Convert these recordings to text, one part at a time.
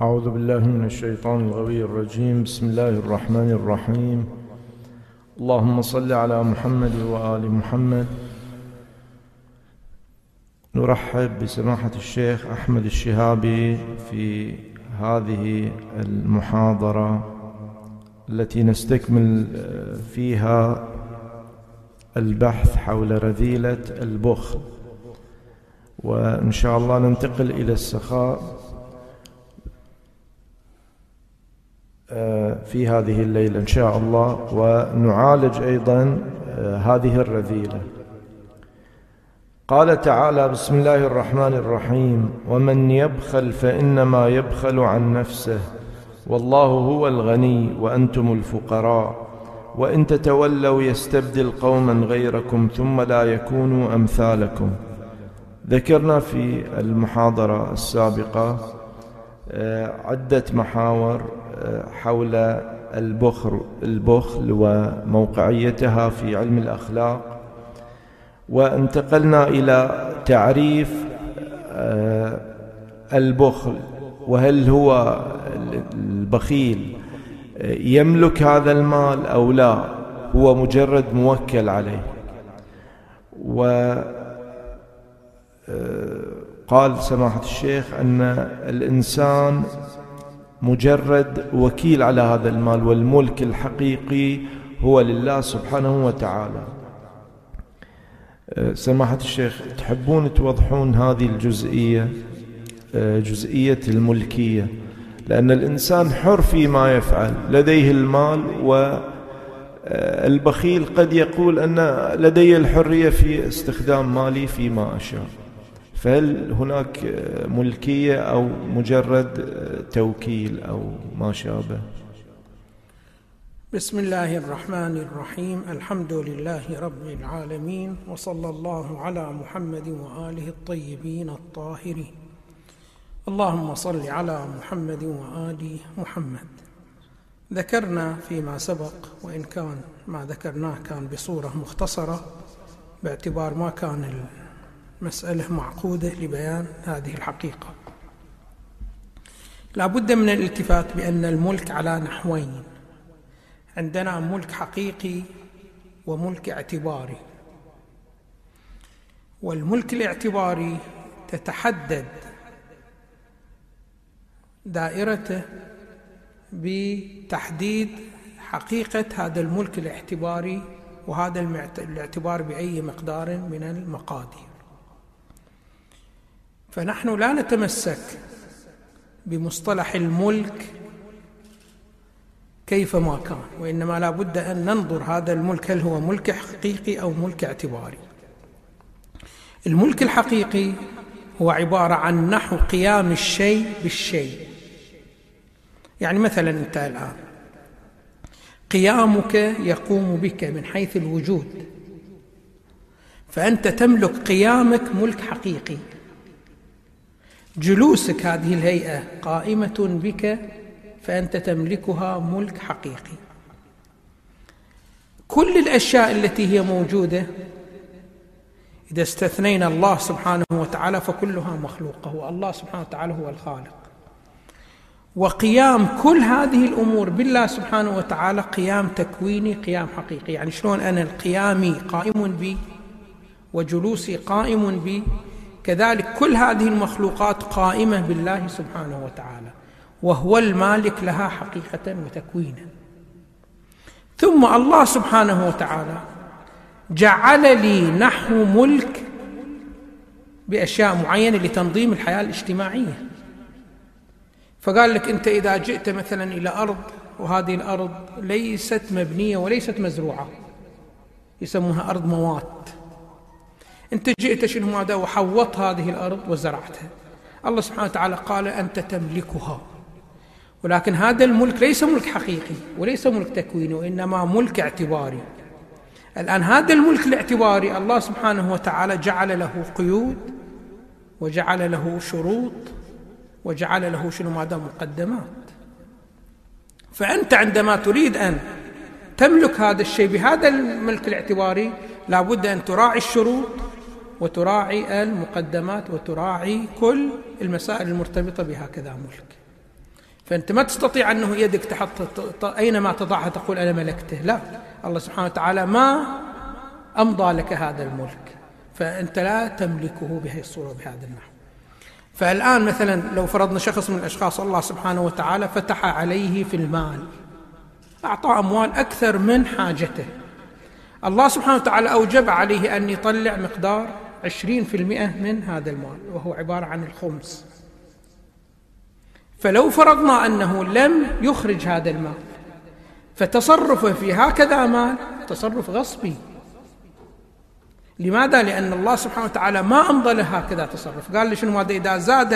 أعوذ بالله من الشيطان الغوي الرجيم. بسم الله الرحمن الرحيم. اللهم صل على محمد وآل محمد. نرحب بسماحة الشيخ أحمد الشهابي في هذه المحاضرة التي نستكمل فيها البحث حول رذيلة البخل. وإن شاء الله ننتقل إلى السخاء. في هذه الليلة إن شاء الله ونعالج أيضا هذه الرذيلة. قال تعالى بسم الله الرحمن الرحيم. ومن يبخل فإنما يبخل عن نفسه. والله هو الغني وأنتم الفقراء. وإن تتولوا يستبدل قوما غيركم ثم لا يكونوا أمثالكم. ذكرنا في المحاضرة السابقة عدة محاور حول البخل البخل وموقعيتها في علم الأخلاق. وانتقلنا إلى تعريف البخل. وهل هو البخيل يملك هذا المال أو لا؟ هو مجرد موكل عليه. وقال سماحة الشيخ أن الإنسان مجرد وكيل على هذا المال والملك الحقيقي هو لله سبحانه وتعالى. سماحة الشيخ تحبون توضحون هذه الجزئية جزئية الملكية؟ لأن الإنسان حر فيما يفعل لديه المال والبخيل قد يقول أن لدي الحرية في استخدام مالي فيما أشاء. فهل هناك ملكية أو مجرد توكيل أو ما شابه؟ بسم الله الرحمن الرحيم. الحمد لله رب العالمين وصلى الله على محمد وآله الطيبين الطاهرين. اللهم صل على محمد وآل محمد. ذكرنا فيما سبق وإن كان ما ذكرناه كان بصورة مختصرة باعتبار ما كان المسألة معقودة لبيان هذه الحقيقة. لا بد من الالتفات بأن الملك على نحوين. عندنا ملك حقيقي وملك اعتباري. والملك الاعتباري تتحدد دائرته بتحديد حقيقة هذا الملك الاعتباري وهذا الاعتبار بأي مقدار من المقادير. فنحن لا نتمسك بمصطلح الملك كيفما كان وإنما لا بد أن ننظر هذا الملك هل هو ملك حقيقي أو ملك اعتباري. الملك الحقيقي هو عبارة عن نحو قيام الشيء بالشيء. يعني مثلا أنت الآن قيامك يقوم بك من حيث الوجود فأنت تملك قيامك ملك حقيقي. جلوسك هذه الهيئة قائمة بك فأنت تملكها ملك حقيقي. كل الأشياء التي هي موجودة إذا استثنينا الله سبحانه وتعالى فكلها مخلوقة والله سبحانه وتعالى هو الخالق. وقيام كل هذه الأمور بالله سبحانه وتعالى قيام تكويني قيام حقيقي. يعني شلون أنا قيامي قائم بي وجلوسي قائم بي كذلك كل هذه المخلوقات قائمة بالله سبحانه وتعالى وهو المالك لها حقيقة وتكوينا. ثم الله سبحانه وتعالى جعل لي نحو ملك بأشياء معينة لتنظيم الحياة الاجتماعية. فقال لك أنت إذا جئت مثلا إلى أرض وهذه الأرض ليست مبنية وليست مزروعة يسمونها أرض موات. أنت جئت شنو ماذا وحوطت هذه الأرض وزرعتها. الله سبحانه وتعالى قال أنت تملكها. ولكن هذا الملك ليس ملك حقيقي وليس ملك تكويني وإنما ملك اعتباري. الآن هذا الملك الاعتباري الله سبحانه وتعالى جعل له قيود وجعل له شروط وجعل له شنو ماذا مقدمات. فأنت عندما تريد أن تملك هذا الشيء بهذا الملك الاعتباري لا بد أن تراعي الشروط وتراعي المقدمات وتراعي كل المسائل المرتبطة بهكذا ملك. فأنت ما تستطيع أنه يدك تحط أينما تضعها تقول أنا ملكته. لا الله سبحانه وتعالى ما أمضى لك هذا الملك. فأنت لا تملكه بهذه الصورة بهذا النحو. فالآن مثلا لو فرضنا شخص من الأشخاص الله سبحانه وتعالى فتح عليه في المال أعطى أموال أكثر من حاجته. الله سبحانه وتعالى أوجب عليه أن يطلع مقدار عشرين في المئة من هذا المال وهو عبارة عن الخمس. فلو فرضنا أنه لم يخرج هذا المال فتصرفه في هكذا مال تصرف غصبي. لماذا؟ لأن الله سبحانه وتعالى ما أمضى له هكذا تصرف. قال لي شنو ماذا؟ إذا زاد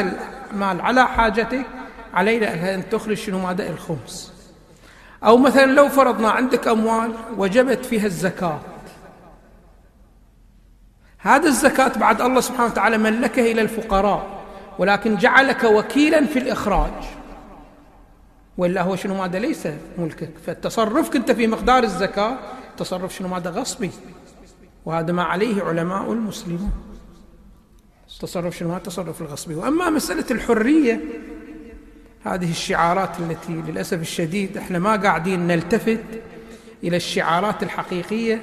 المال على حاجتك علينا أن تخرج شنو ماذا؟ الخمس. أو مثلا لو فرضنا عندك أموال وجبت فيها الزكاة هذا الزكاة بعد الله سبحانه وتعالى ملكه إلى الفقراء ولكن جعلك وكيلا في الإخراج. وإلا هو شنو ماذا ليس ملكك؟ فتصرفك أنت في مقدار الزكاة تصرف شنو ماذا؟ غصبي. وهذا ما عليه علماء المسلمون. تصرف شنو؟ هذا تصرف الغصبي. وأما مسألة الحرية هذه الشعارات التي للأسف الشديد إحنا ما قاعدين نلتفت إلى الشعارات الحقيقية.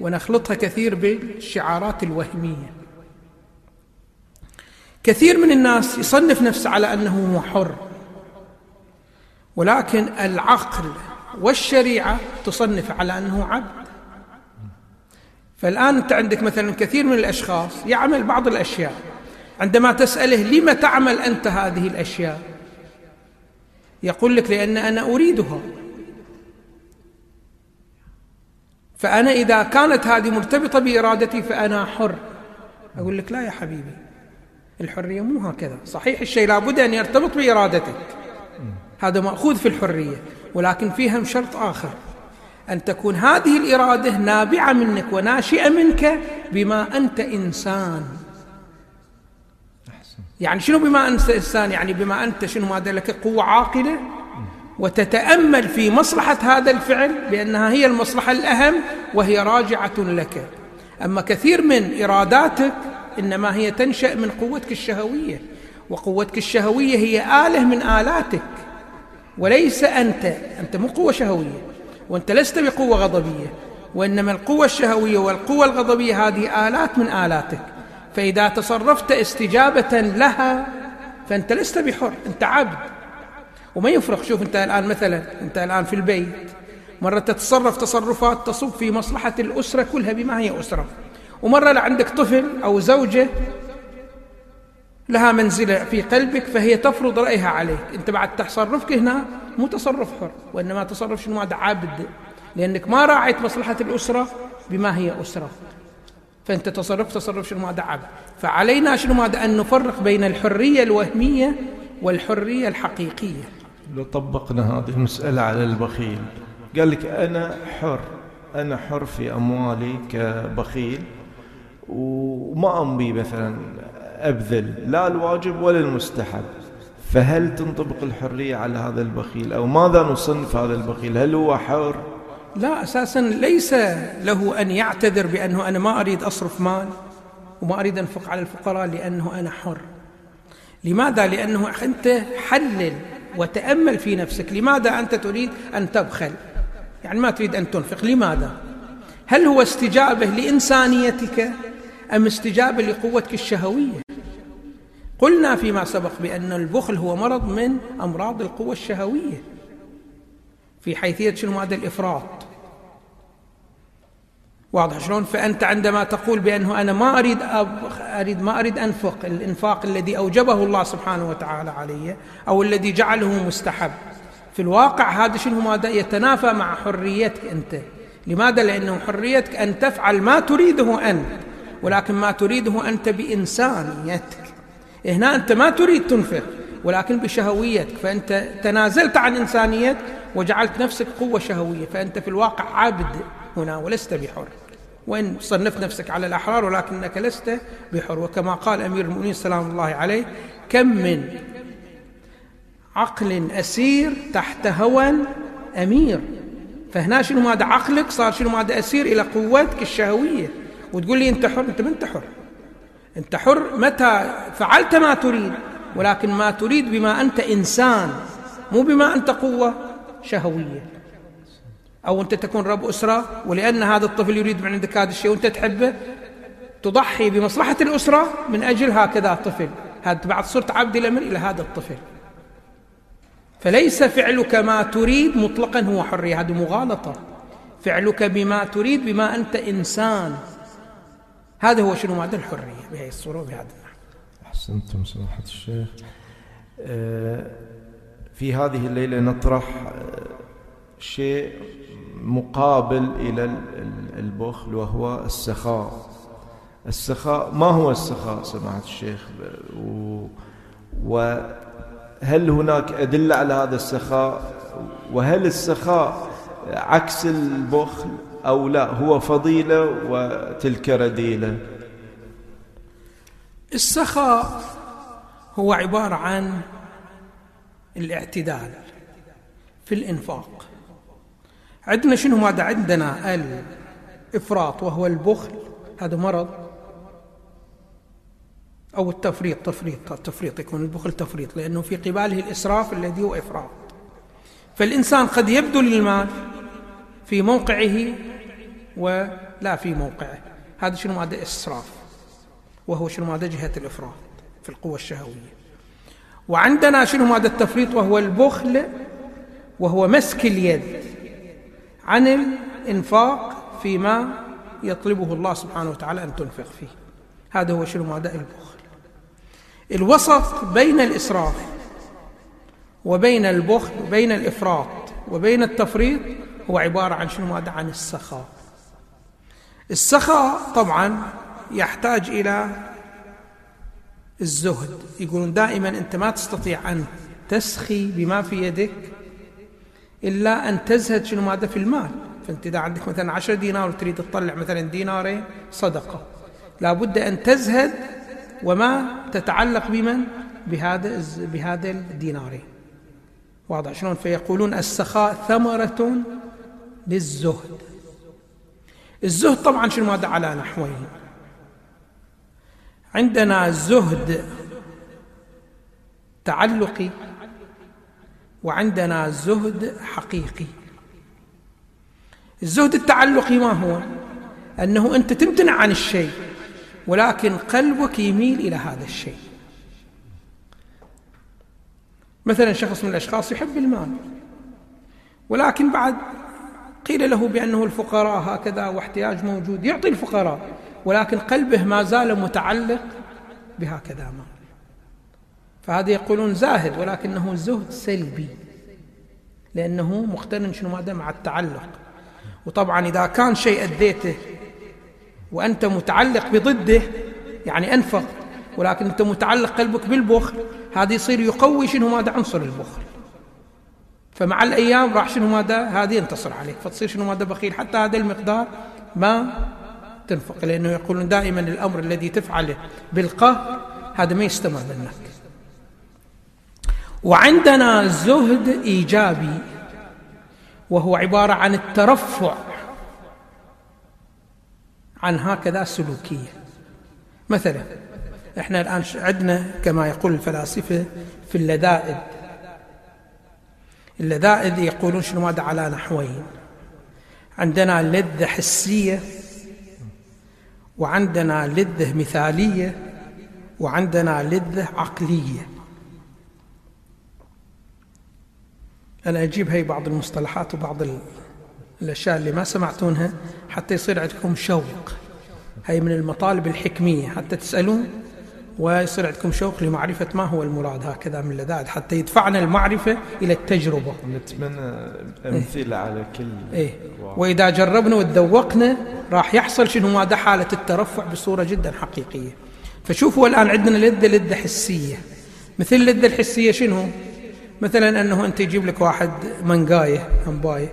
ونخلطها كثير بالشعارات الوهمية. كثير من الناس يصنف نفسه على أنه حر ولكن العقل والشريعة تصنف على أنه عبد. فالآن أنت عندك مثلا كثير من الأشخاص يعمل بعض الأشياء عندما تسأله لم تعمل أنت هذه الأشياء؟ يقول لك لأن أنا أريدها. فأنا إذا كانت هذه مرتبطة بإرادتي فأنا حر. أقول لك لا يا حبيبي الحرية مو هكذا. صحيح الشيء لابد أن يرتبط بإرادتك. هذا مأخوذ في الحرية ولكن فيها شرط آخر. أن تكون هذه الإرادة نابعة منك وناشئة منك بما أنت إنسان. يعني شنو بما أنت إنسان؟ يعني بما أنت شنو؟ ماذا لك قوة عاقلة؟ وتتأمل في مصلحة هذا الفعل بأنها هي المصلحة الأهم وهي راجعة لك. أما كثير من إراداتك إنما هي تنشأ من قوتك الشهوية وقوتك الشهوية هي آلة من آلاتك. وليس أنت أنت مو قوة شهوية وأنت لست بقوة غضبية وإنما القوة الشهوية والقوة الغضبية هذه آلات من آلاتك. فإذا تصرفت استجابة لها فأنت لست بحر أنت عبد. وما يفرق. شوف أنت الآن مثلا أنت الآن في البيت مرة تتصرف تصرفات تصب في مصلحة الأسرة كلها بما هي أسرة. ومرة عندك طفل أو زوجة لها منزلة في قلبك فهي تفرض رأيها عليك. أنت بعد تصرفك هنا مو تصرف حر وإنما تصرف شنو؟ هذا عبد. لأنك ما راعيت مصلحة الأسرة بما هي أسرة. فأنت تصرف تصرف شنو؟ هذا عبد. فعلينا شنو؟ هذا أن نفرق بين الحرية الوهمية والحرية الحقيقية. لو طبقنا هذه المسألة على البخيل. قال لك أنا حر أنا حر في أموالي كبخيل وما أمضي مثلا أبذل لا الواجب ولا المستحب. فهل تنطبق الحرية على هذا البخيل؟ أو ماذا نصنف هذا البخيل؟ هل هو حر؟ لا أساسا ليس له أن يعتذر بأنه أنا ما أريد أصرف مال وما أريد أنفق على الفقراء لأنه أنا حر. لماذا؟ لأنه أنت حلل. وتأمل في نفسك. لماذا أنت تريد أن تبخل؟ يعني ما تريد أن تنفق. لماذا؟ هل هو استجابة لإنسانيتك أم استجابة لقوتك الشهوية؟ قلنا فيما سبق بأن البخل هو مرض من أمراض القوة الشهوية. في حيثية شنو؟ هذا الإفراط. واضح. شلون؟ فأنت عندما تقول بأنه أنا ما أريد أريد ما أريد أنفق الإنفاق الذي أوجبه الله سبحانه وتعالى علي أو الذي جعله مستحب. في الواقع هذا شنو؟ ماذا؟ يتنافى مع حريتك أنت. لماذا؟ لأنه حريتك أن تفعل ما تريده أنت ولكن ما تريده أنت بإنسانيتك. هنا أنت ما تريد تنفق ولكن بشهويتك. فأنت تنازلت عن إنسانيتك وجعلت نفسك قوة شهوية. فأنت في الواقع عبد هنا ولست بحر. وإن صنفت نفسك على الأحرار ولكنك لست بحر. وكما قال أمير المؤمنين سلام الله عليه كم من عقل أسير تحت هوى أمير. فهنا شنو ماذا عقلك؟ صار شنو ماذا أسير إلى قوتك الشهوية. وتقول لي أنت حر أنت ما أنت حر؟ أنت حر متى فعلت ما تريد ولكن ما تريد بما أنت إنسان مو بما أنت قوة شهوية. أو أنت تكون رب أسرة ولأن هذا الطفل يريد من عندك هذا الشيء وأنت تحبه تضحي بمصلحة الأسرة من أجل هكذا طفل هذا بعد صرت عبد الأمر إلى هذا الطفل. فليس فعلك ما تريد مطلقا هو حرية هذه مغالطة. فعلك بما تريد بما أنت إنسان. هذا هو شنو؟ معنى الحرية بهذه الصورة وبهذا النحو أحسنتم سماحة الشيخ. آه، في هذه الليلة نطرح آه، شيء مقابل إلى البخل وهو السخاء. السخاء ما هو السخاء سماحة الشيخ؟ وهل هناك أدلة على هذا السخاء؟ وهل السخاء عكس البخل أو لا؟ هو فضيلة وتلك رذيلة السخاء هو عبارة عن الاعتدال في الإنفاق. عندنا شنو ماذا عندنا؟ الإفراط وهو البخل. هذا مرض أو التفريط. تفريط التفريط يكون البخل تفريط لأنه في قباله الإسراف الذي هو إفراط. فالإنسان قد يبذل المال في موقعه ولا في موقعه. هذا شنو ماذا؟ إسراف. وهو شنو ماذا؟ جهة الإفراط في القوة الشهوية. وعندنا شنو ماذا؟ التفريط وهو البخل وهو مسك اليد. عن الإنفاق فيما يطلبه الله سبحانه وتعالى أن تنفق فيه. هذا هو شنو؟ ماذا البخل الوسط بين الإسراف وبين البخل وبين الإفراط وبين التفريط هو عبارة عن شنو؟ ماذا عن السخاء. السخاء طبعا يحتاج إلى الزهد. يقولون دائما أنت ما تستطيع أن تسخي بما في يدك إلا أن تزهد شنو ماذا في المال. فأنت إذا عندك مثلا عشر دينار وتريد تطلع مثلا دينارين صدقة. لابد أن تزهد وما تتعلق بمن؟ بهذا بهذا الدينارين واضح شلون؟ فيقولون السخاء ثمرة للزهد. الزهد طبعا شنو ماذا على نحوين. عندنا زهد تعلقي وعندنا زهد حقيقي. الزهد التعلقي ما هو؟ أنه أنت تمتنع عن الشيء ولكن قلبك يميل إلى هذا الشيء. مثلا شخص من الأشخاص يحب المال ولكن بعد قيل له بأنه الفقراء هكذا واحتياج موجود يعطي الفقراء ولكن قلبه ما زال متعلق بهكذا مال. فهذا يقولون زاهد ولكنه زهد سلبي. لأنه مقترن شنو ماذا مع التعلق. وطبعا إذا كان شيء أديته وأنت متعلق بضده يعني أنفق ولكن أنت متعلق قلبك بالبخل هذا يصير يقوي شنو ماذا عنصر البخل. فمع الأيام راح شنو ماذا هذه ينتصر عليك فتصير شنو ماذا بخيل. حتى هذا المقدار ما تنفق لأنه يقولون دائما الأمر الذي تفعله بالقهر هذا ما يستمر منك. وعندنا زهد إيجابي وهو عبارة عن الترفع عن هكذا سلوكية. مثلا إحنا الآن عندنا كما يقول الفلاسفة في اللذائذ. اللذائذ يقولون شنو؟ ماذا؟ على نحوين. عندنا لذة حسية وعندنا لذة مثالية وعندنا لذة عقلية. أنا أجيب هي بعض المصطلحات وبعض الأشياء اللي ما سمعتونها حتى يصير عندكم شوق. هي من المطالب الحكمية. حتى تسألون ويصير عندكم شوق لمعرفة ما هو المراد هكذا من اللذات حتى يدفعنا المعرفة إلى التجربة. نتمنى أمثلة إيه؟ على كل إيه؟ وإذا جربنا وتذوقنا راح يحصل شنو؟ ماذا حالة الترفع بصورة جدا حقيقية. فشوفوا الآن عندنا لذة لذة حسية. مثل اللذة الحسية شنو؟ مثلا أنه أنت يجيب لك واحد منقايه همبايه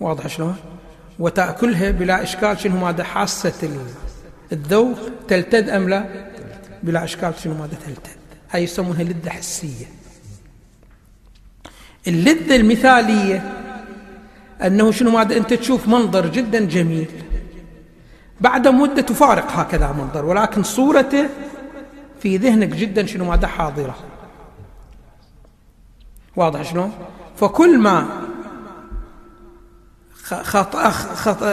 واضح شلون؟ وتأكلها بلا إشكال شنو ماذا حاسة الذوق تلتذ أم لا؟ بلا إشكال شنو ماذا تلتذ. هاي يسمونها لذة حسية. اللذة المثالية أنه شنو ماذا أنت تشوف منظر جدا جميل. بعد مدة تفارق هكذا منظر ولكن صورته في ذهنك جدا شنو ماذا حاضرة. واضح شلون؟ فكل ما خط... خط...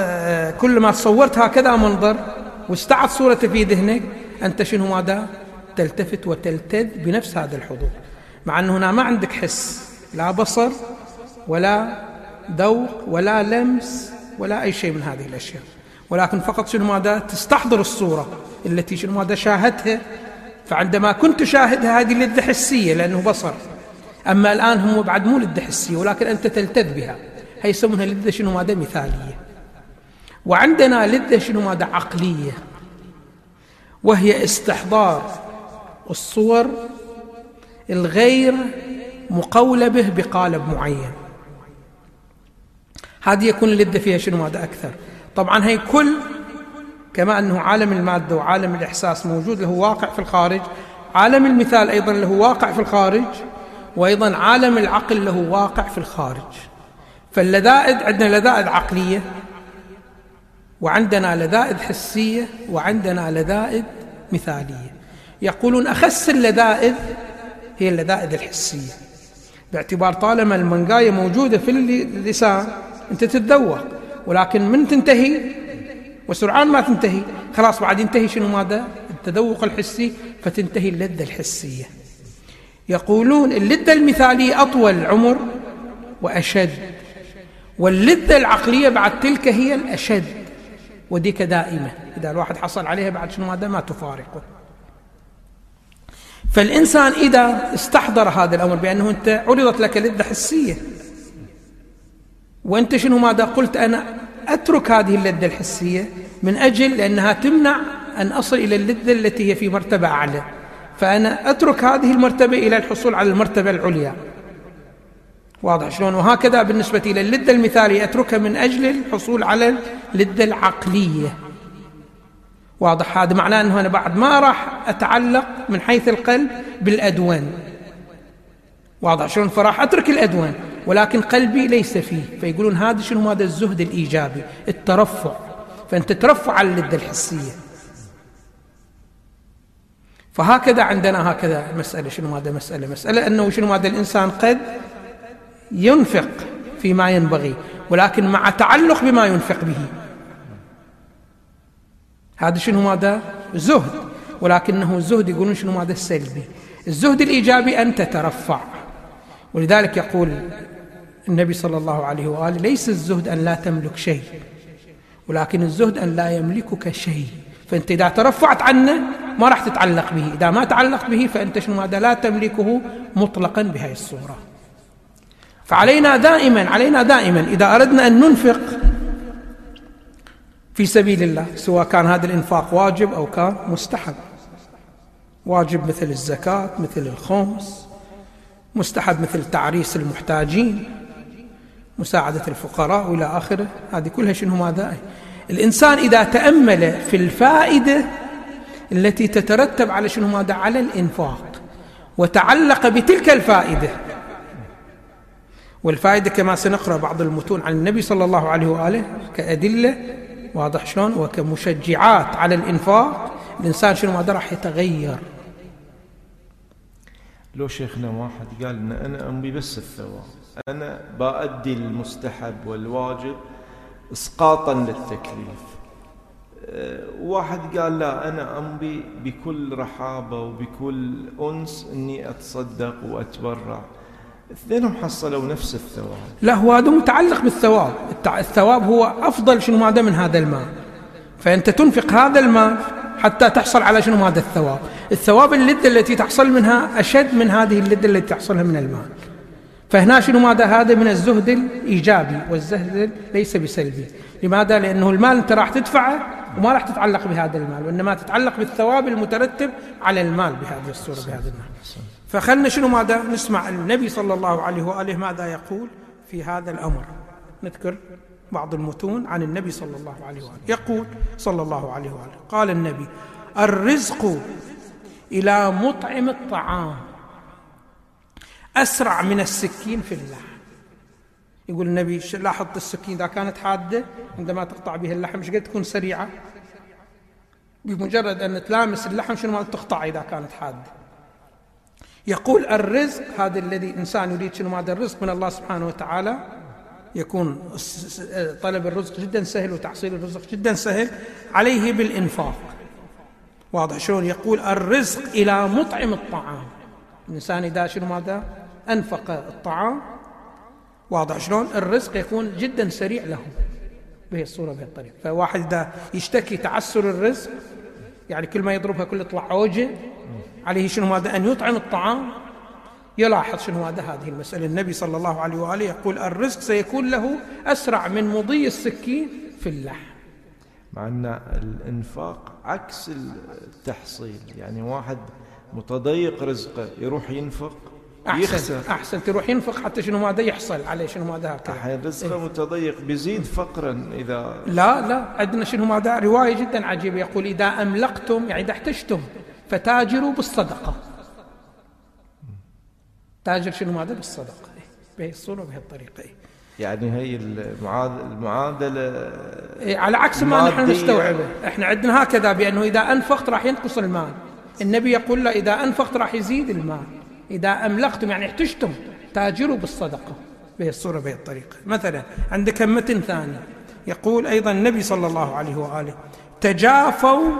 كل ما تصورت هكذا منظر واستعد صورته في ذهنك أنت شنو ماذا؟ تلتفت وتلتذ بنفس هذا الحضور. مع أنه هنا ما عندك حس لا بصر ولا ذوق ولا لمس ولا أي شيء من هذه الأشياء. ولكن فقط شنو ماذا؟ تستحضر الصورة التي شنو ماذا شاهدتها فعندما كنت تشاهدها هذه لذة حسية لأنه بصر. أما الآن هم بعد مو لذة حسية ولكن أنت تلتذ بها. هي يسمونها لذة شنو؟ ماذا مثالية. وعندنا لذة شنو؟ ماذا عقلية. وهي استحضار الصور الغير مقولة به بقالب معين. هذه يكون اللذة فيها شنو؟ ماذا أكثر. طبعا هي كل كما أنه عالم المادة وعالم الإحساس موجود له واقع في الخارج. عالم المثال أيضا له واقع في الخارج. وأيضا عالم العقل له واقع في الخارج. فاللذائذ عندنا لذائذ عقلية وعندنا لذائذ حسية وعندنا لذائذ مثالية. يقولون أخس اللذائذ هي اللذائذ الحسية. باعتبار طالما المنقاية موجودة في اللسان أنت تتذوق. ولكن من تنتهي؟ وسرعان ما تنتهي. خلاص بعد ينتهي شنو ماذا؟ التذوق الحسي فتنتهي اللذة الحسية. يقولون اللذة المثالية أطول عمر وأشد واللذة العقلية بعد تلك هي الأشد وديك دائمة. إذا الواحد حصل عليها بعد شنو ماذا ما تفارقه. فالإنسان إذا استحضر هذا الأمر بأنه أنت عرضت لك لذة حسية وأنت شنو ماذا قلت؟ أنا أترك هذه اللذة الحسية من أجل لأنها تمنع أن أصل إلى اللذة التي هي في مرتبة أعلى. فأنا أترك هذه المرتبة إلى الحصول على المرتبة العليا. واضح شلون؟ وهكذا بالنسبة إلى اللذة المثالية أتركها من أجل الحصول على اللذة العقلية. واضح هذا معناه أنه أنا بعد ما راح أتعلق من حيث القلب بالأدوان. واضح شلون؟ فراح أترك الأدوان ولكن قلبي ليس فيه. فيقولون هذا شنو؟ هذا الزهد الإيجابي الترفع. فأنت ترفع على اللذة الحسية. فهكذا عندنا هكذا مسألة. شنو هذا مسألة؟ مسألة أنه شنو هذا الإنسان قد ينفق فيما ينبغي ولكن مع تعلق بما ينفق به. هذا شنو ماذا زهد. ولكنه الزهد يقولون شنو ماذا السلبي الزهد الإيجابي أن تترفع. ولذلك يقول النبي صلى الله عليه وآله ليس الزهد أن لا تملك شيء ولكن الزهد أن لا يملكك شيء. فأنت إذا ترفعت عنه ما راح تتعلق به. إذا ما تعلق به فأنت شنو؟ ماذا لا تملكه مطلقا بهذه الصورة. فعلينا دائما علينا دائما إذا أردنا أن ننفق في سبيل الله سواء كان هذا الإنفاق واجب أو كان مستحب. واجب مثل الزكاة مثل الخمس مستحب مثل تعريس المحتاجين مساعدة الفقراء وإلى آخره. هذه كلها شنو؟ ماذا الإنسان إذا تأمل في الفائدة التي تترتب على شنو ماذا؟ على الإنفاق وتعلق بتلك الفائدة. والفائدة كما سنقرأ بعض المتون عن النبي صلى الله عليه وآله كأدلة واضح شلون؟ وكمشجعات على الإنفاق الإنسان شنو ماذا؟ راح يتغير. لو شيخنا واحد قال إن أنا امضي بس الثواب أنا بأدي المستحب والواجب اسقاطا للتكليف. واحد قال لا أنا أمضي بكل رحابة وبكل أنس إني أتصدق وأتبرع. اثنينهم حصلوا نفس الثواب. لا هو هذا متعلق بالثواب. الثواب هو أفضل شنو ماذا من هذا المال. فأنت تنفق هذا المال حتى تحصل على شنو هذا الثواب. الثواب اللذة التي تحصل منها أشد من هذه اللذة التي تحصلها من المال. فهنا شنو ماذا؟ هذا من الزهد الإيجابي والزهد ليس بسلبي. لماذا؟ لأنه المال أنت راح تدفعه وما راح تتعلق بهذا المال وإنما تتعلق بالثواب المترتب على المال بهذه الصورة بهذا المال. فخلنا شنو ماذا؟ نسمع النبي صلى الله عليه وآله ماذا يقول في هذا الأمر. نذكر بعض المتون عن النبي صلى الله عليه وآله. يقول صلى الله عليه وآله قال النبي الرزق إلى مطعم الطعام. أسرع من السكين في اللحم. يقول النبي لاحظت السكين إذا كانت حادة عندما تقطع بها اللحم إيش قد تكون سريعة؟ بمجرد أن تلامس اللحم شنو ما تقطع إذا كانت حادة؟ يقول الرزق هذا الذي الإنسان يريد شنو هذا الرزق؟ من الله سبحانه وتعالى يكون طلب الرزق جدا سهل وتحصيل الرزق جدا سهل عليه بالإنفاق. واضح شلون؟ يقول الرزق إلى مطعم الطعام. الإنسان إذا شنو ماذا أنفق الطعام. واضح شلون؟ الرزق يكون جدا سريع له بهي الصورة بهي الطريقة. فواحد إذا يشتكي تعسر الرزق يعني كل ما يضربها كل يطلع عوجة. عليه شنو ماذا أن يطعم الطعام. يلاحظ شنو هذا؟ هذه المسألة. النبي صلى الله عليه وآله يقول الرزق سيكون له أسرع من مضي السكين في اللحم. مع أن الإنفاق عكس التحصيل. يعني واحد متضيق رزقه يروح ينفق أحسن يخسر. أحسن. تروح ينفق حتى شنو ماذا يحصل عليه شنو ماذا هكذا. أحيانا رزقه إيه؟ متضيق بيزيد فقرا إذا لا لا. عندنا شنو ماذا. رواية جدا عجيبة. يقول إذا أملقتم يعني إذا احتجتم فتاجروا بالصدقة. تاجر شنو ماذا؟ بالصدقة. بهي الصورة وبهي الطريقة. يعني هي المعادلة إيه على عكس ما نحن نستوعبه. إحنا عندنا هكذا بأنه إذا أنفقت راح ينقص المال. النبي يقول له إذا أنفقت راح يزيد المال. إذا أملقتم يعني احتجتم تاجروا بالصدقة. بهي الصورة بهي الطريقة. مثلا عندك متن ثاني يقول أيضا النبي صلى الله عليه وآله تجافوا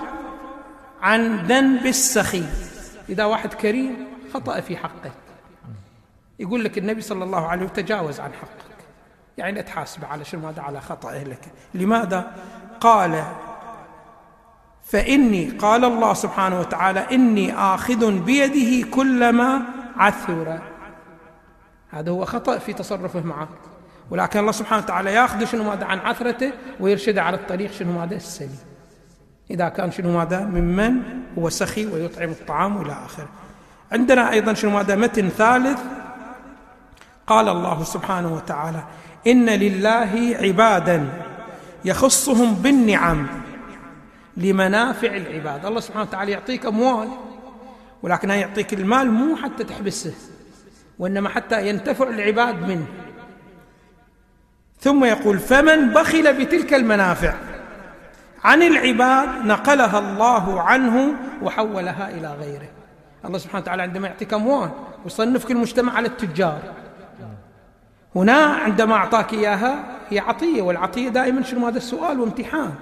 عن ذنب السخي. إذا واحد كريم خطأ في حقه. يقول لك النبي صلى الله عليه وسلم تجاوز عن حقك. يعني لا تحاسبه على شنو ماذا على خطأه لك لماذا؟ قال فإني قال الله سبحانه وتعالى إني آخذ بيده كلما عثر. هذا هو خطأ في تصرفه معك ولكن الله سبحانه وتعالى ياخذ شنو ماذا عن عثرته ويرشده على الطريق شنو ماذا السليم. إذا كان شنو ماذا ممن هو سخي ويطعم الطعام إلى آخره. عندنا أيضا شنو ماذا متن ثالث. قال الله سبحانه وتعالى إن لله عبادا يخصهم بالنعم لمنافع العباد. الله سبحانه وتعالى يعطيك أموال ولكن يعطيك المال مو حتى تحبسه وإنما حتى ينتفع العباد منه. ثم يقول فمن بخل بتلك المنافع عن العباد نقلها الله عنه وحولها إلى غيره. الله سبحانه وتعالى عندما يعطيك أموال ويصنفك المجتمع على التجار. هنا عندما أعطاك إياها هي عطية والعطية دائما شنو هذا السؤال؟ وامتحان.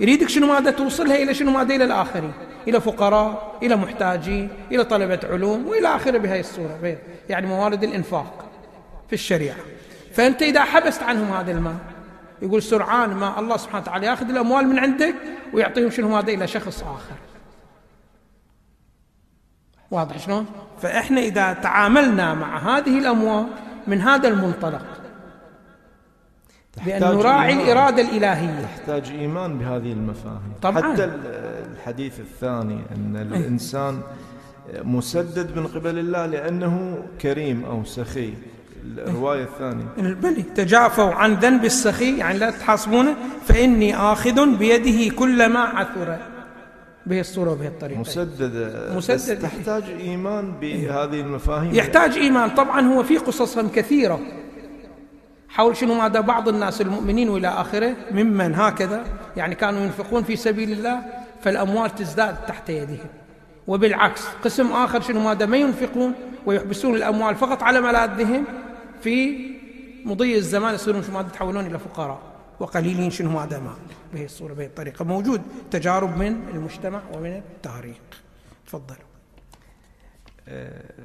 يريدك شنو ماذا توصلها إلى شنو ماذا إلى الآخرين. إلى فقراء إلى محتاجين إلى طلبة علوم وإلى آخره بهذه الصورة. يعني موارد الإنفاق في الشريعة. فأنت إذا حبست عنهم هذا المال يقول سرعان ما الله سبحانه وتعالى ياخذ الأموال من عندك ويعطيهم شنو ماذا إلى شخص آخر. واضح شلون؟ فإحنا إذا تعاملنا مع هذه الأموال من هذا المنطلق بأن نراعي الإرادة الإلهية. تحتاج إيمان بهذه المفاهيم. طبعا. حتى الحديث الثاني أن الإنسان مسدد من قبل الله لأنه كريم أو سخي. الرواية الثانية. بلي تجافوا عن ذنب السخي يعني لا تحاسبونه فإني آخذ بيده كل ما عثر به الصورة وبه الطريقة مسدد. مسدد. تحتاج إيمان بهذه المفاهيم. يحتاج إيمان. طبعا هو في قصصهم كثيرة. حول شنو ماذا بعض الناس المؤمنين وإلى آخره ممن هكذا يعني كانوا ينفقون في سبيل الله فالأموال تزداد تحت يدهم وبالعكس قسم آخر شنو ماذا؟ ما ينفقون ويحبسون الأموال فقط على ملاذهم. في مضي الزمان يصيرون شنو ماذا؟ يتحولون إلى فقراء. وقليلين شنو ماذا؟ ما. بهي الصورة بهي الطريقة. موجود تجارب من المجتمع ومن التاريخ. تفضلوا.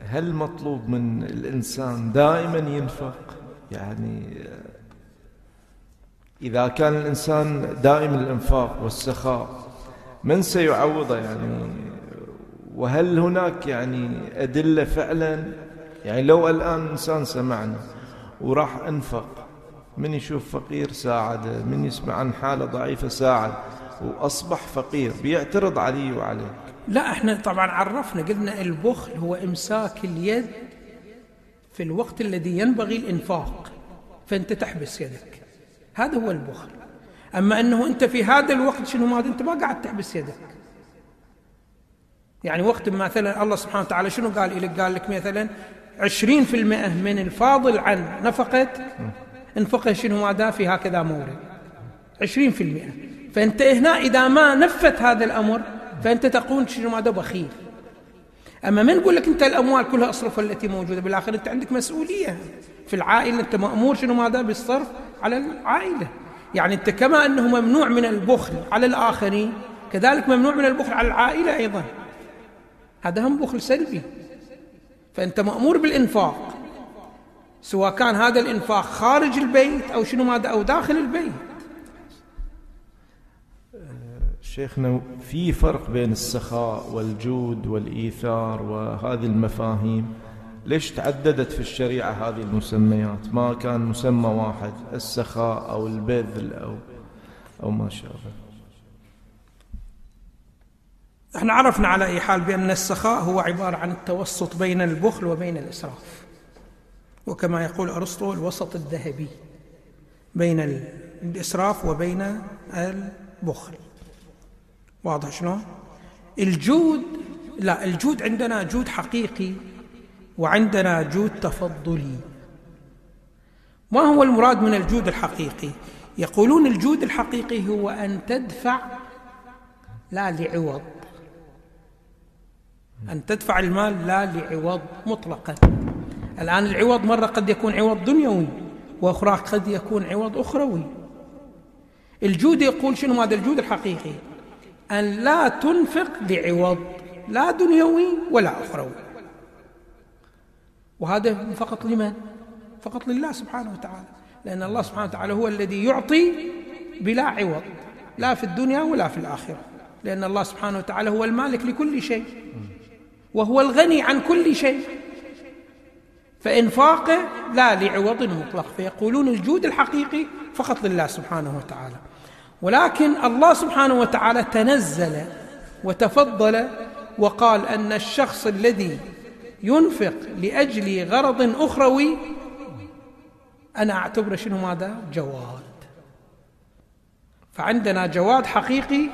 هل مطلوب من الإنسان دائما ينفق؟ يعني إذا كان الإنسان دائم الإنفاق والسخاء من سيعوضه يعني؟ وهل هناك يعني أدلة فعلا؟ يعني لو الآن إنسان سمعنا وراح أنفق من يشوف فقير ساعده من يسمع عن حالة ضعيفة ساعد وأصبح فقير بيعترض علي وعليك؟ لا إحنا طبعا عرفنا قلنا البخل هو إمساك اليد في الوقت الذي ينبغي الإنفاق فأنت تحبس يدك. هذا هو البخل. أما أنه أنت في هذا الوقت شنو ماذا أنت ما قاعد تحبس يدك. يعني وقت مثلا الله سبحانه وتعالى شنو قال لك قال لك مثلا عشرين في المئة من الفاضل عن نفقة انفقه شنو ماذا في هكذا مورد. عشرين في المئة. فأنت هنا إذا ما نفت هذا الأمر فأنت تقول شنو ماذا بخيل أما من نقول لك أنت الأموال كلها أصرفها التي موجودة؟ بالآخر أنت عندك مسؤولية. في العائلة أنت مأمور شنو ماذا بالصرف على العائلة. يعني أنت كما أنه ممنوع من البخل على الآخرين كذلك ممنوع من البخل على العائلة أيضا. هذا هم بخل سلبي. فأنت مأمور بالإنفاق. سواء كان هذا الإنفاق خارج البيت أو شنو ماذا أو داخل البيت. شيخنا في فرق بين السخاء والجود والإيثار وهذه المفاهيم؟ ليش تعددت في الشريعة هذه المسميات؟ ما كان مسمى واحد السخاء أو البذل أو أو ما شابه. إحنا عرفنا على أي حال بأن السخاء هو عبارة عن التوسط بين البخل وبين الإسراف. وكما يقول أرسطو الوسط الذهبي بين الإسراف وبين البخل. واضح شلون؟ الجود لا الجود عندنا جود حقيقي وعندنا جود تفضلي. ما هو المراد من الجود الحقيقي؟ يقولون الجود الحقيقي هو أن تدفع لا لعوض. أن تدفع المال لا لعوض مطلقا. الآن العوض مرة قد يكون عوض دنيوي وأخرى قد يكون عوض أخروي. الجود يقول شنو هذا الجود الحقيقي؟ أن لا تنفق لعوض لا دنيوي ولا أخروي. وهذا فقط لمن؟ فقط لله سبحانه وتعالى. لأن الله سبحانه وتعالى هو الذي يعطي بلا عوض لا في الدنيا ولا في الآخرة. لأن الله سبحانه وتعالى هو المالك لكل شيء وهو الغني عن كل شيء. فإنفاقه لا لعوض مطلق. فيقولون الجود الحقيقي فقط لله سبحانه وتعالى. ولكن الله سبحانه وتعالى تنزل وتفضل وقال أن الشخص الذي ينفق لأجل غرض أخروي. أنا اعتبره شنو ماذا؟ جواد. فعندنا جواد حقيقي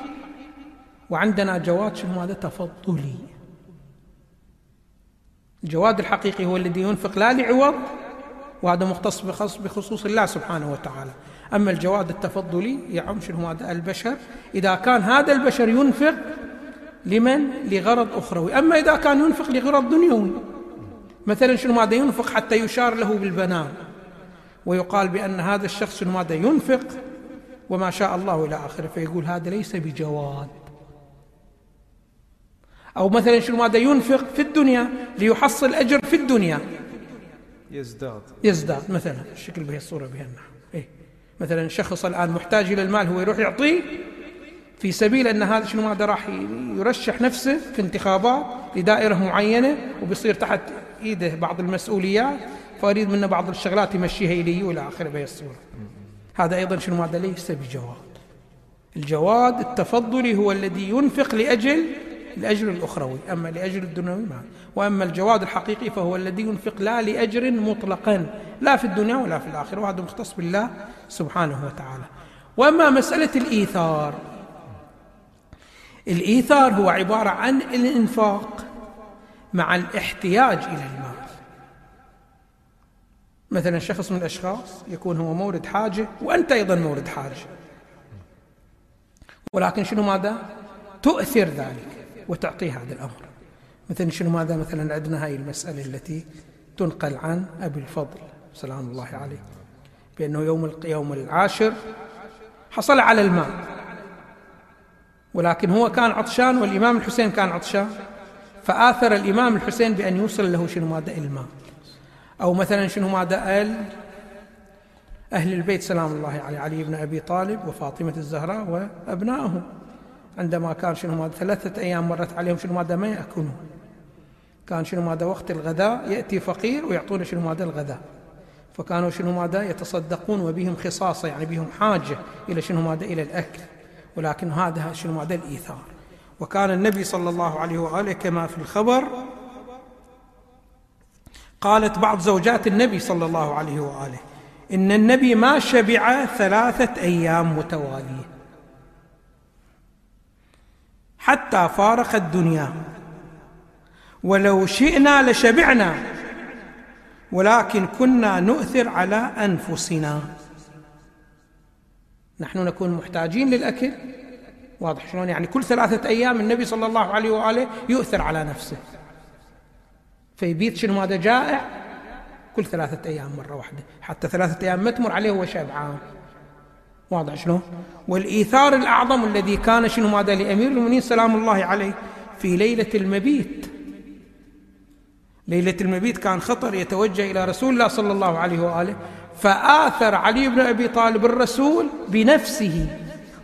وعندنا جواد شنو ماذا؟ تفضلي. الجواد الحقيقي هو الذي ينفق لا لعوض وهذا مختص بخصوص الله سبحانه وتعالى. أما الجواد التفضلي يعم شنو هذا البشر. إذا كان هذا البشر ينفق لمن؟ لغرض أخروي. أما إذا كان ينفق لغرض دنيوي. مثلا شنو ماذا ينفق حتى يشار له بالبنان؟ ويقال بأن هذا الشخص شنو ماذا ينفق؟ وما شاء الله إلى آخره فيقول هذا ليس بجواد. أو مثلا شنو ماذا ينفق في الدنيا؟ ليحصل أجر في الدنيا. يزداد. يزداد مثلا. الشكل به الصورة بها النحو إيه؟ مثلا شخص الآن محتاج إلى المال هو يروح يعطيه في سبيل أن هذا شنو ماذا راح يرشح نفسه في انتخابات لدائرة معينة وبيصير تحت إيده بعض المسؤوليات فأريد منه بعض الشغلات يمشيها إلي وإلى آخره بهي الصورة هذا أيضا شنو ماذا ليس بجواد. الجواد التفضلي هو الذي ينفق لأجل لأجل الأخروي أما لأجل الدنيوي ما. وأما الجواد الحقيقي فهو الذي ينفق لا لأجر مطلقا لا في الدنيا ولا في الآخرة وهذا مختص بالله سبحانه وتعالى. وأما مسألة الإيثار الإيثار هو عبارة عن الإنفاق مع الاحتياج إلى المال. مثلا شخص من الأشخاص يكون هو مورد حاجة وأنت أيضا مورد حاجة. ولكن شنو ماذا؟ تؤثر ذلك وتعطيه هذا الأمر. مثلا شنو ماذا؟ مثلا عندنا هاي المسألة التي تنقل عن أبي الفضل سلام الله عليه بأنه يوم يوم العاشر حصل على الماء ولكن هو كان عطشان والإمام الحسين كان عطشان فآثر الإمام الحسين بأن يوصل له شنو ماذا الماء. أو مثلا شنو ماذا قال أهل البيت سلام الله عليه علي بن أبي طالب وفاطمة الزهراء وأبنائهم عندما كان شنو ماذا ثلاثة أيام مرت عليهم شنو ماذا ما يأكلون. كان شنو ماذا وقت الغداء يأتي فقير ويعطون شنو ماذا الغداء. فكانوا شنو ماذا يتصدقون وبهم خصاصة يعني بهم حاجة إلى شنو ماذا إلى الأكل. ولكن هذا شنو ماذا الإيثار. وكان النبي صلى الله عليه وآله كما في الخبر قالت بعض زوجات النبي صلى الله عليه وآله إن النبي ما شبع ثلاثة أيام متوالية. حتى فارق الدنيا. ولو شئنا لشبعنا ولكن كنا نؤثر على أنفسنا. نحن نكون محتاجين للأكل. واضح شلون؟ يعني كل ثلاثة أيام النبي صلى الله عليه وآله يؤثر على نفسه. فيبيت شنو؟ هذا جائع. كل ثلاثة أيام مرة واحدة. حتى ثلاثة أيام ما تمر عليه وهو شبعان واضح شلون؟ والإيثار الأعظم الذي كان شنو؟ ماذا لأمير المؤمنين سلام الله عليه في ليلة المبيت. ليلة المبيت كان خطر يتوجه إلى رسول الله صلى الله عليه وآله. فآثر علي بن أبي طالب الرسول بنفسه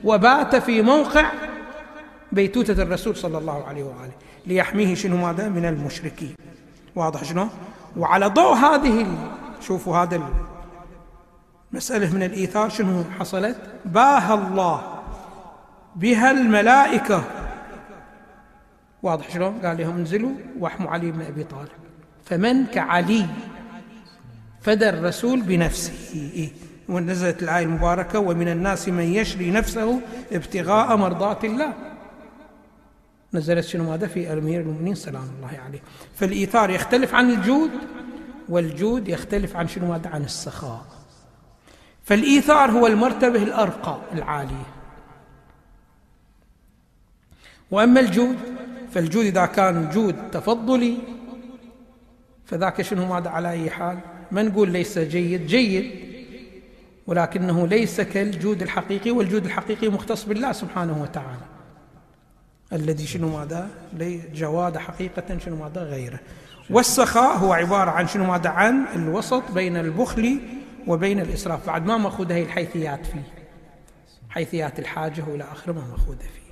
وبات في موقع بيتوتة الرسول صلى الله عليه وآله ليحميه شنو ماذا من المشركين. واضح شنو؟ وعلى ضوء هذه شوفوا هذا المسألة من الإيثار شنو حصلت؟ باهى الله بها الملائكة. واضح شلون قال لهم انزلوا واحموا علي بن أبي طالب. فمن كعلي فدى الرسول بنفسه؟ ونزلت الآية المباركة ومن الناس من يشري نفسه ابتغاء مرضات الله. نزلت شنو هذا في أمير المؤمنين سلام الله عليه. فالإيثار يختلف عن الجود والجود يختلف عن شنو هذا عن السخاء. فالإيثار هو المرتبة الأرقى العالية. وأما الجود فالجود إذا كان جود تفضلي فذاك شنو ماذا؟ على أي حال؟ ما نقول ليس جيد؟ جيد. ولكنه ليس كالجود الحقيقي والجود الحقيقي مختص بالله سبحانه وتعالى. الذي شنو ماذا؟ جواد حقيقة شنو ماذا؟ غيره. والسخاء هو عبارة عن شنو ماذا؟ عن الوسط بين البخل وبين الإسراف. بعد ما مأخوذة هي الحيثيات فيه. حيثيات الحاجة وإلى آخره ما مأخوذة فيه.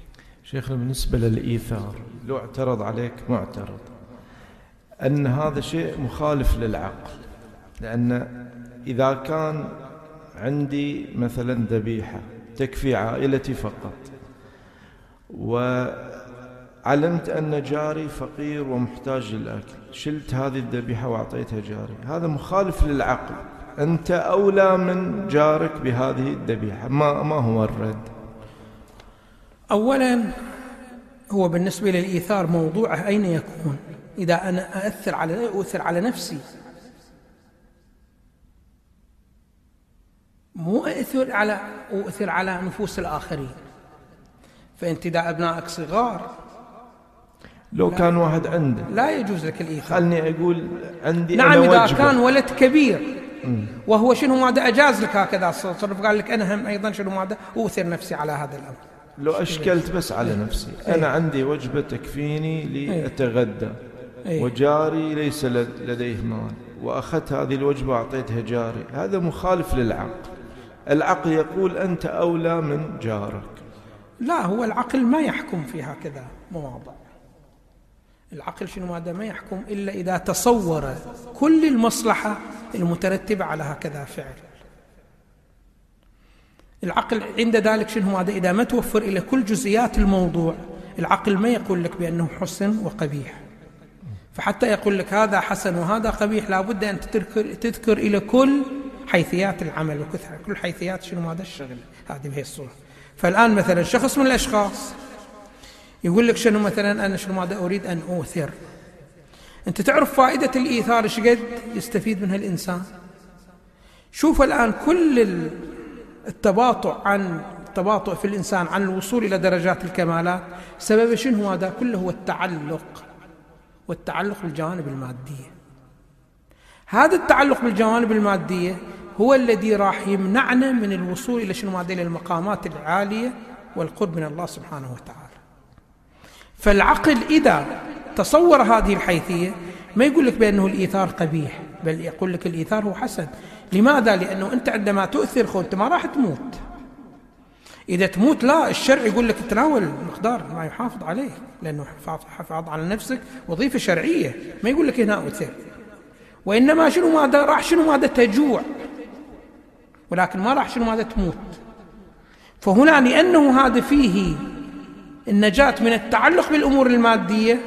شيخنا بالنسبة للإيثار لو اعترض عليك معترض أن هذا شيء مخالف للعقل. لأن إذا كان عندي مثلا ذبيحة تكفي عائلتي فقط وعلمت أن جاري فقير ومحتاج للأكل شلت هذه الذبيحة وأعطيتها جاري هذا مخالف للعقل. أنت أولى من جارك بهذه الذبيحة ما, ما هو الرد؟ أولا هو بالنسبة للإيثار موضوعه أين يكون؟ إذا أنا أأثر على أؤثر على نفسي مو أؤثر على أؤثر على نفوس الآخرين. فأنت إذا أبنائك صغار. لو كان واحد عنده. لا يجوز لك الإيثار. خلني أقول عندي نعم أنا إذا وجبة. كان ولد كبير. وهو شنو ماذا أجاز لك هكذا؟ التصرف قال لك أنا هم أيضا شنو ماذا أؤثر نفسي على هذا الأمر. لو أشكلت بس على نفسي. أنا عندي وجبة تكفيني لأتغدى. إيه. وجاري ليس لد- لديه مال. وأخذت هذه الوجبة وأعطيتها جاري. هذا مخالف للعقل. العقل يقول أنت أولى من جارك. لا هو العقل ما يحكم في هكذا مواضع. العقل شنو ماذا؟ ما يحكم إلا إذا تصور كل المصلحة المترتبة على هكذا فعل. العقل عند ذلك شنو هذا إذا ما توفر إلى كل جزئيات الموضوع العقل ما يقول لك بأنه حسن وقبيح. فحتى يقول لك هذا حسن وهذا قبيح لابد أن تذكر, تذكر إلى كل حيثيات العمل وكثر كل حيثيات شنو هذا الشغل هذه بهي الصورة. فالآن مثلا شخص من الأشخاص يقول لك شنو مثلا أنا شنو ماذا أريد أن أوثر؟ أنت تعرف فائدة الإيثار إيش قد؟ يستفيد منها الإنسان. شوف الآن كل ال- التباطؤ عن التباطؤ في الإنسان عن الوصول إلى درجات الكمالات. سبب شنو هذا؟ كله هو التعلق. والتعلق بالجوانب المادية هذا التعلق بالجوانب المادية هو الذي راح يمنعنا من الوصول إلى شنو هذه المقامات العالية والقرب من الله سبحانه وتعالى. فالعقل إذا تصور هذه الحيثية ما يقول لك بأنه الإيثار قبيح بل يقول لك الإيثار هو حسن. لماذا؟ لأنه أنت عندما تؤثر خو أنت ما راح تموت. إذا تموت لا الشرع يقول لك تناول مقدار ما يحافظ عليه لأنه حفاظ على نفسك وظيفة شرعية. ما يقول لك هنا أؤثر وإنما شنو ماذا راح شنو ماذا تجوع؟ ولكن ما راح شنو ماذا تموت. فهنا لأنه هذا فيه النجاة من التعلق بالأمور المادية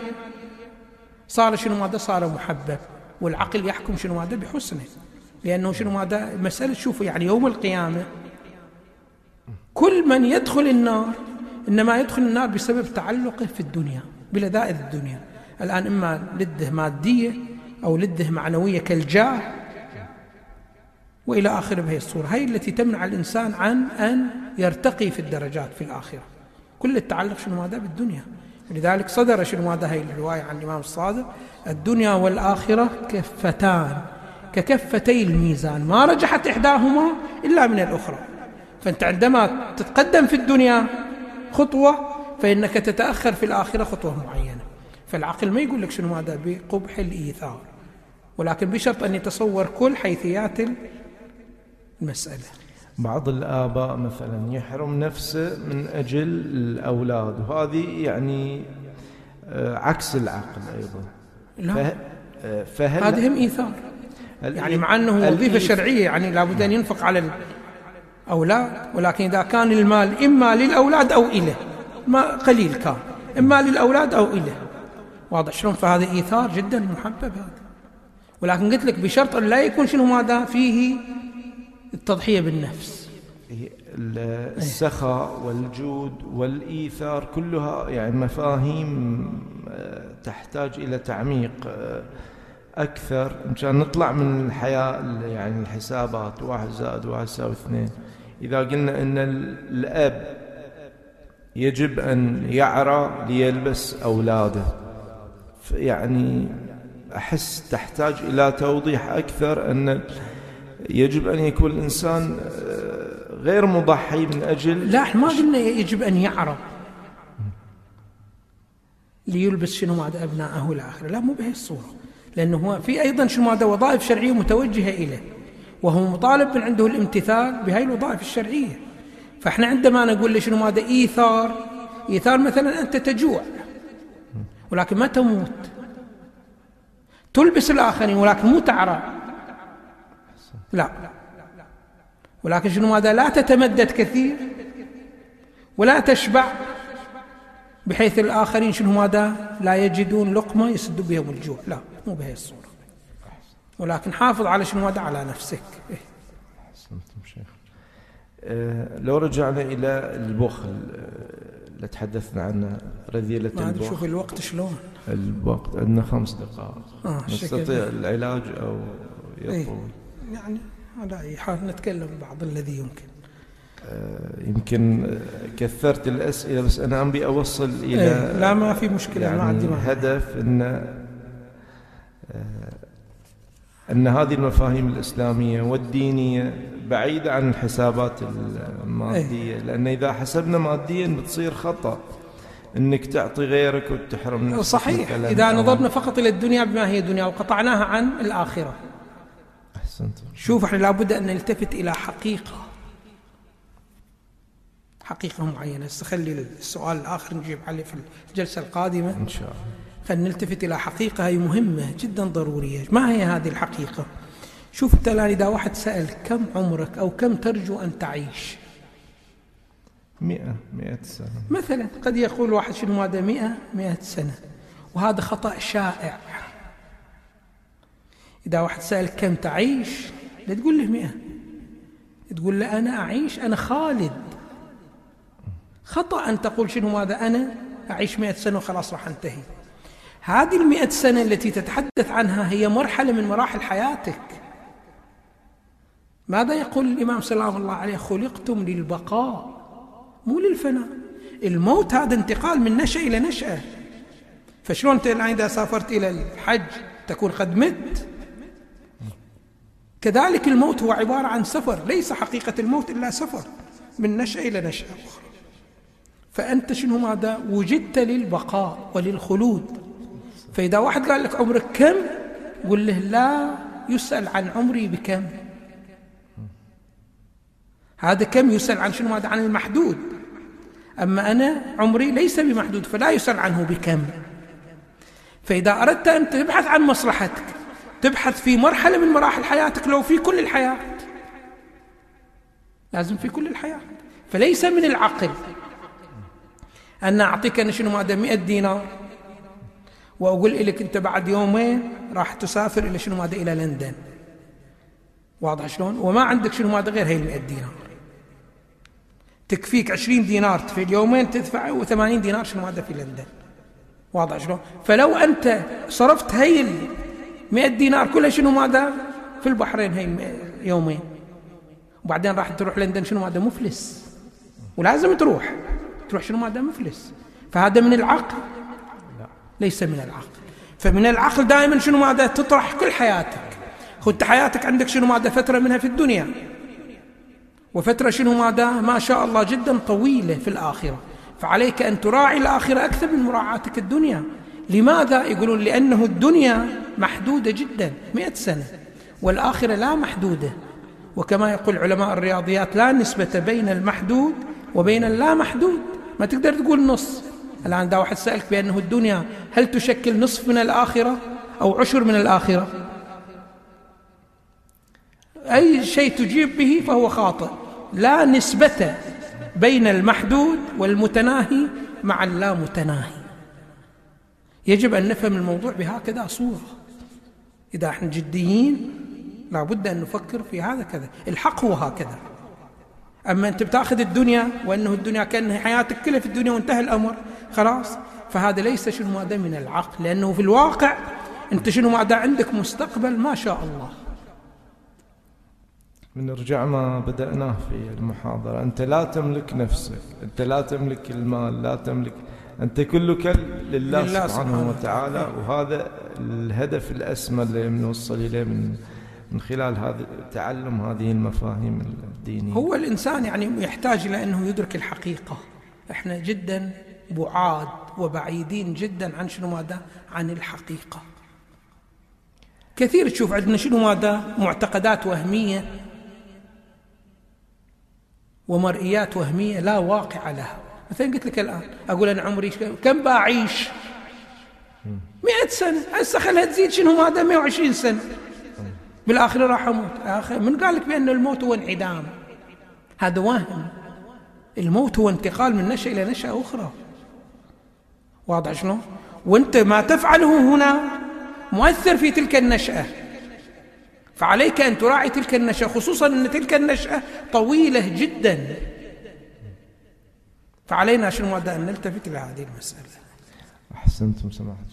صار شنو ماذا؟ صار محبب والعقل يحكم شنو ماذا؟ بحسنه. لأنه شنو ماذا؟ مسألة شوفوا يعني يوم القيامة كل من يدخل النار إنما يدخل النار بسبب تعلقه في الدنيا بلذائذ الدنيا. الآن إما لده مادية أو لده معنوية كالجاه وإلى آخره بهي الصورة. هي التي تمنع الإنسان عن أن يرتقي في الدرجات في الآخرة. كل التعلق شنو هذا؟ بالدنيا. لذلك صدر شنو هذا؟ هي الرواية عن الإمام الصادق. الدنيا والآخرة كفتان ككفتي الميزان. ما رجحت إحداهما إلا من الأخرى. فأنت عندما تتقدم في الدنيا خطوة فإنك تتأخر في الآخرة خطوة معينة. فالعقل ما يقول لك شنو هذا؟ بقبح الإيثار. ولكن بشرط أن يتصور كل حيثيات المسألة. بعض الآباء مثلا يحرم نفسه من أجل الأولاد وهذه يعني آه، عكس العقل أيضا. لا آه، فهل هذه هم إيثار. يعني مع أنه وظيفة شرعية يعني لابد أن ينفق على الأولاد ولكن إذا كان المال إما للأولاد أو إله ما قليل كان إما للأولاد أو إله واضح شلون؟ فهذا إيثار جدا محبب هذا. ولكن قلت لك بشرط أن لا يكون شنو ماذا؟ فيه التضحية بالنفس. إيه، السخاء والجود والإيثار كلها يعني مفاهيم آه، تحتاج إلى تعميق آه، أكثر. مشان نطلع من الحياة يعني الحسابات. واحد زائد واحد يساوي اثنين. إذا قلنا أن الأب يجب أن يعرى ليلبس أولاده. يعني أحس تحتاج إلى توضيح أكثر أن يجب أن يكون الإنسان آه، غير مضحي من أجل لا إحنا ما قلنا يجب أن يعرى ليلبس شنو ماذا أبناءه الآخرة لا مو بهي الصورة لأنه هو في أيضا شنو ماذا وظائف شرعية متوجهة إليه. وهو مطالب من عنده الامتثال بهاي الوظائف الشرعية. فإحنا عندما نقول له شنو ماذا إيثار إيثار مثلا أنت تجوع ولكن ما تموت. تلبس الآخرين ولكن مو تعرى. لا. ولكن شنو ماذا؟ لا تتمدد كثير ولا تشبع بحيث الآخرين شنو ماذا؟ لا يجدون لقمة يسدوا بهم الجوع. لا مو بهي الصورة. ولكن حافظ على شنو ماذا؟ على نفسك. إيه؟ شيخ. أه لو رجعنا إلى البخل اللي تحدثنا عنه رذيلة البخل شوف الوقت. شلون. الوقت عندنا خمس دقائق. آه نستطيع العلاج أو يطول. إيه؟ يعني على أي حال نتكلم بعض الذي يمكن. آه، يمكن كثرت الأسئلة بس أنا أبي أوصل إلى إيه لا ما في مشكلة يعني ما هدف أن آه، أن هذه المفاهيم الإسلامية والدينية بعيدة عن الحسابات المادية لأن إذا حسبنا ماديا بتصير خطأ. إنك تعطي غيرك وتحرم نفسك صحيح. إذا نظرنا فقط إلى الدنيا بما هي دنيا وقطعناها عن الآخرة. احسنت شوف إحنا لابد أن نلتفت إلى حقيقة. حقيقة معينة. خلي السؤال الآخر نجيب عليه في الجلسة القادمة. إن شاء الله. فنلتفت إلى حقيقة. هي مهمة جدا ضرورية. ما هي هذه الحقيقة؟ شوف انت الآن إذا واحد سأل كم عمرك أو كم ترجو أن تعيش؟ مئة مئة سنة. مثلا قد يقول واحد شنو هذا؟ مئة مئة سنة. وهذا خطأ شائع. إذا واحد سأل كم تعيش؟ لا تقول له مئة. تقول له أنا أعيش أنا خالد. خطأ أن تقول شنو ماذا أنا أعيش مئة سنة وخلاص راح أنتهي. هذه المئة سنة التي تتحدث عنها هي مرحلة من مراحل حياتك. ماذا يقول الإمام سلام الله عليه خلقتم للبقاء مو للفناء. الموت هذا انتقال من نشأة إلى نشأة فشلون أنت الآن إذا سافرت إلى الحج تكون قد مت؟ كذلك الموت هو عبارة عن سفر ليس حقيقة الموت إلا سفر من نشأة إلى نشأة أخرى. فأنت شنو ماذا؟ وجدت للبقاء وللخلود. فإذا واحد قال لك عمرك كم؟ قل له لا يسأل عن عمري بكم. هذا كم يسأل عن شنو؟ ماذا عن المحدود. أما أنا عمري ليس بمحدود فلا يسأل عنه بكم. فإذا أردت أن تبحث عن مصلحتك تبحث في مرحلة من مراحل حياتك لو في كل الحياة. لازم في كل الحياة. فليس من العقل أن أعطيك أنا شنو؟ ماذا 100 دينار. وأقول لك أنت بعد يومين راح تسافر إلى شنو؟ ماذا إلى لندن. واضح شلون؟ وما عندك شنو؟ ماذا غير هي 100 دينار. تكفيك 20 دينار في اليومين تدفع و80 دينار شنو ماذا في لندن؟ واضح شلون؟ فلو أنت صرفت هي 100 دينار كلها شنو ماذا؟ في البحرين هي يومين. وبعدين راح تروح لندن شنو ماذا؟ مفلس. ولازم تروح. تروح شنو ماذا؟ مفلس. فهذا من العقل. ليس من العقل. فمن العقل دائما شنو ماذا؟ تطرح كل حياتك. خذت حياتك عندك شنو ماذا؟ فترة منها في الدنيا. وفترة شنو ماذا ما شاء الله جدا طويلة في الآخرة. فعليك أن تراعي الآخرة أكثر من مراعاتك الدنيا. لماذا؟ يقولون لأنه الدنيا محدودة جدا مئة سنة والآخرة لا محدودة. وكما يقول علماء الرياضيات لا نسبة بين المحدود وبين اللا محدود. ما تقدر تقول نص. الآن إذا واحد سألك بأنه الدنيا هل تشكل نصف من الآخرة أو عشر من الآخرة؟ أي شيء تجيب به فهو خاطئ. لا نسبة بين المحدود والمتناهي مع اللامتناهي. يجب أن نفهم الموضوع بهكذا صورة. إذا إحنا جديين لابد أن نفكر في هذا كذا. الحق هو هكذا. أما أنت بتأخذ الدنيا وأنه الدنيا كأنها حياتك كلها في الدنيا وانتهى الأمر خلاص. فهذا ليس شنو هذا من العقل لأنه في الواقع أنت شنو ماذا عندك مستقبل ما شاء الله. بنرجع ما بدأناه في المحاضرة. أنت لا تملك نفسك أنت لا تملك المال لا تملك أنت كلك لله, لله سبحانه, سبحانه وتعالى. وهذا الهدف الأسمى اللي بنوصل إليه من من خلال هذا تعلم هذه المفاهيم الدينية. هو الإنسان يعني يحتاج إلى أنه يدرك الحقيقة. إحنا جدا بعاد وبعيدين جدا عن شنو ماذا؟ عن الحقيقة. كثير تشوف عندنا شنو ماذا؟ معتقدات وهمية ومرئيات وهمية لا واقع لها. مثلا قلت لك الآن أقول أنا عمري كم بعيش مئة سنة. هسه خلها تزيد شنو؟ ماذا 120 سنة. بالآخرة راح أموت. آخر من قال لك بأن الموت هو انعدام. هذا وهم. الموت هو انتقال من نشأة إلى نشأة أخرى. واضح شلون؟ وأنت ما تفعله هنا مؤثر في تلك النشأة. فعليك أن تراعي تلك النشأة خصوصا أن تلك النشأة طويلة جدا. فعلينا شنو؟ أن نلتفت إلى هذه المسألة. أحسنتم سماحة